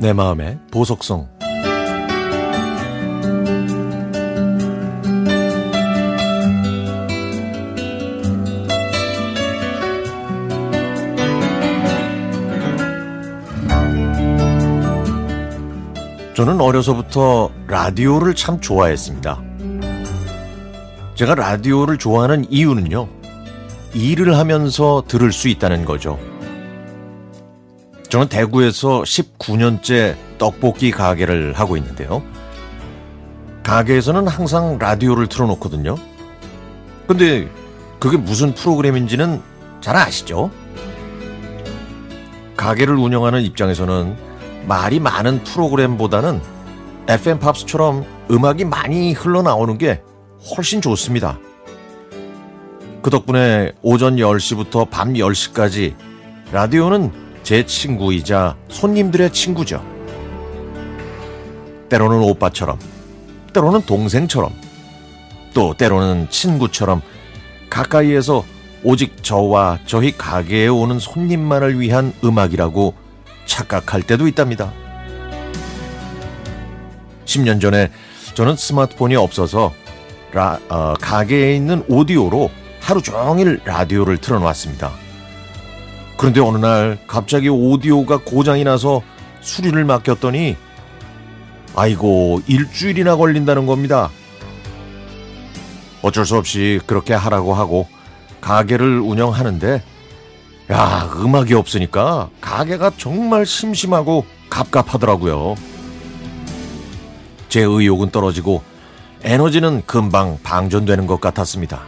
내 마음의 보석성 저는 어려서부터 라디오를 참 좋아했습니다. 제가 라디오를 좋아하는 이유는요. 일을 하면서 들을 수 있다는 거죠. 저는 대구에서 19년째 떡볶이 가게를 하고 있는데요. 가게에서는 항상 라디오를 틀어놓거든요. 근데 그게 무슨 프로그램인지는 잘 아시죠? 가게를 운영하는 입장에서는 말이 많은 프로그램보다는 FM 팝스처럼 음악이 많이 흘러나오는 게 훨씬 좋습니다. 그 덕분에 오전 10시부터 밤 10시까지 라디오는 제 친구이자 손님들의 친구죠. 때로는 오빠처럼, 때로는 동생처럼, 또 때로는 친구처럼 가까이에서 오직 저와 저희 가게에 오는 손님만을 위한 음악이라고 착각할 때도 있답니다. 10년 전에 저는 스마트폰이 없어서 라, 어, 가게에 있는 오디오로 하루 종일 라디오를 틀어놓았습니다. 그런데 어느 날 갑자기 오디오가 고장이 나서 수리를 맡겼더니 아이고 일주일이나 걸린다는 겁니다. 어쩔 수 없이 그렇게 하라고 하고 가게를 운영하는데 야 음악이 없으니까 가게가 정말 심심하고 갑갑하더라고요. 제 의욕은 떨어지고 에너지는 금방 방전되는 것 같았습니다.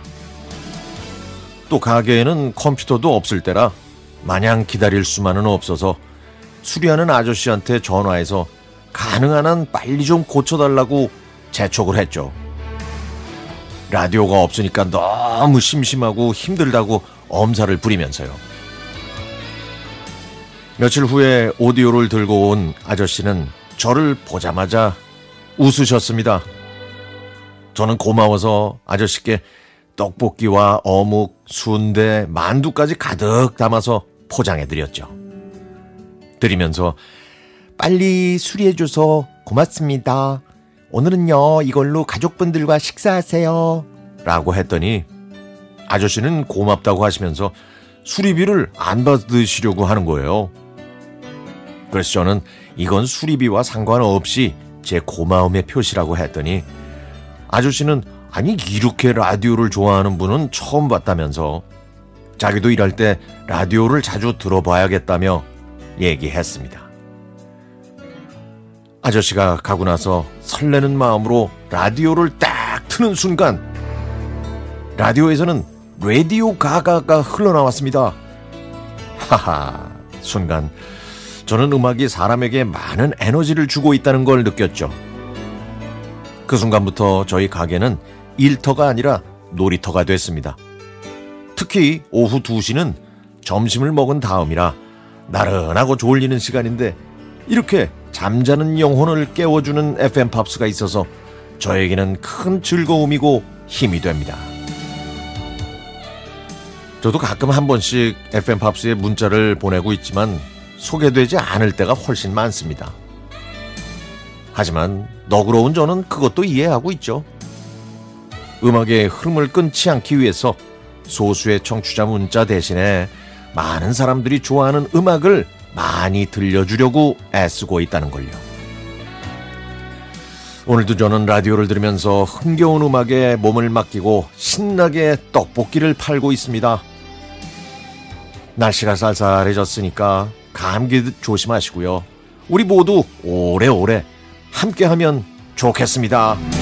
또 가게에는 컴퓨터도 없을 때라 마냥 기다릴 수만은 없어서 수리하는 아저씨한테 전화해서 가능한 한 빨리 좀 고쳐달라고 재촉을 했죠. 라디오가 없으니까 너무 심심하고 힘들다고 엄살을 부리면서요. 며칠 후에 오디오를 들고 온 아저씨는 저를 보자마자 웃으셨습니다. 저는 고마워서 아저씨께 떡볶이와 어묵, 순대, 만두까지 가득 담아서 포장해드렸죠. 드리면서 빨리 수리해줘서 고맙습니다. 오늘은요, 이걸로 가족분들과 식사하세요. 라고 했더니 아저씨는 고맙다고 하시면서 수리비를 안 받으시려고 하는 거예요. 그래서 저는 이건 수리비와 상관없이 제 고마움의 표시라고 했더니 아저씨는 아니 이렇게 라디오를 좋아하는 분은 처음 봤다면서 자기도 일할 때 라디오를 자주 들어봐야겠다며 얘기했습니다. 아저씨가 가고 나서 설레는 마음으로 라디오를 딱 트는 순간 라디오에서는 라디오 가가가 흘러나왔습니다. 하하, 순간 저는 음악이 사람에게 많은 에너지를 주고 있다는 걸 느꼈죠. 그 순간부터 저희 가게는 일터가 아니라 놀이터가 됐습니다. 특히 오후 2시는 점심을 먹은 다음이라 나른하고 졸리는 시간인데 이렇게 잠자는 영혼을 깨워주는 FM 팝스가 있어서 저에게는 큰 즐거움이고 힘이 됩니다. 저도 가끔 한 번씩 FM 팝스에 문자를 보내고 있지만 소개되지 않을 때가 훨씬 많습니다. 하지만 너그러운 저는 그것도 이해하고 있죠. 음악의 흐름을 끊지 않기 위해서 소수의 청취자 문자 대신에 많은 사람들이 좋아하는 음악을 많이 들려주려고 애쓰고 있다는 걸요. 오늘도 저는 라디오를 들으면서 흥겨운 음악에 몸을 맡기고 신나게 떡볶이를 팔고 있습니다. 날씨가 쌀쌀해졌으니까 감기 조심하시고요. 우리 모두 오래오래 함께하면 좋겠습니다.